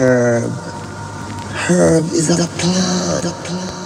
herb. Herb is a plant. A plant.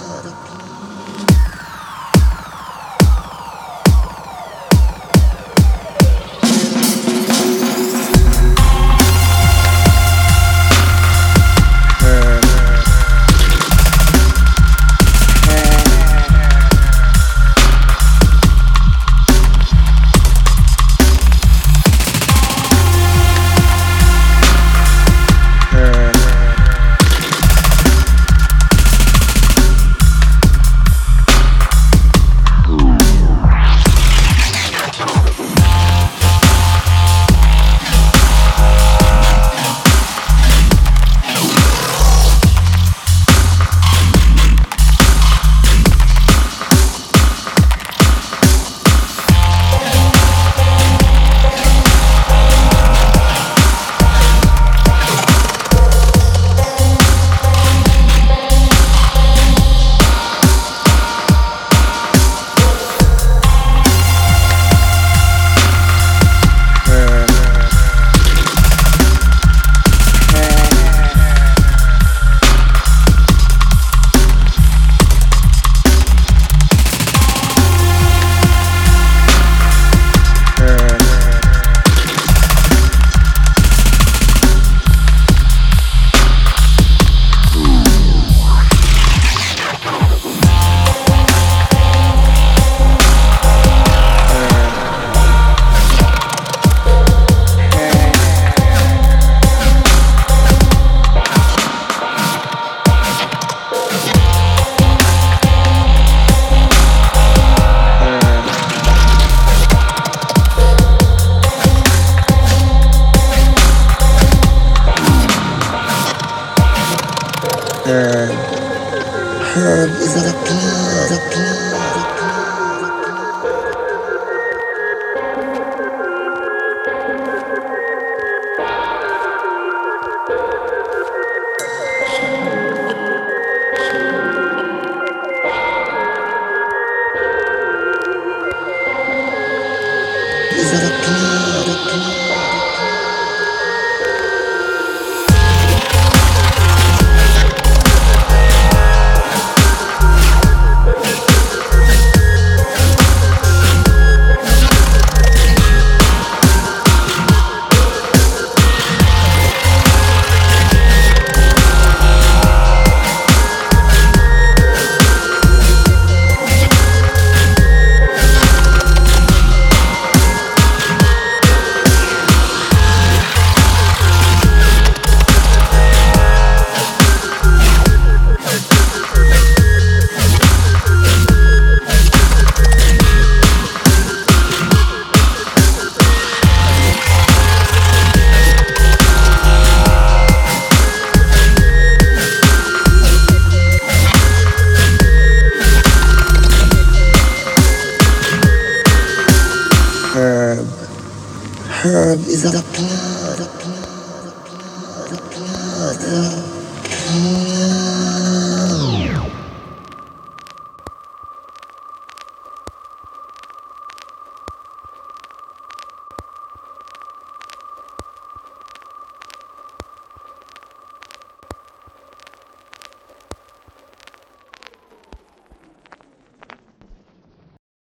Herb. Herb is a blood, a blood, a blood. Is a blood, a blood. Herb is a blood, a blood, a blood, a blood.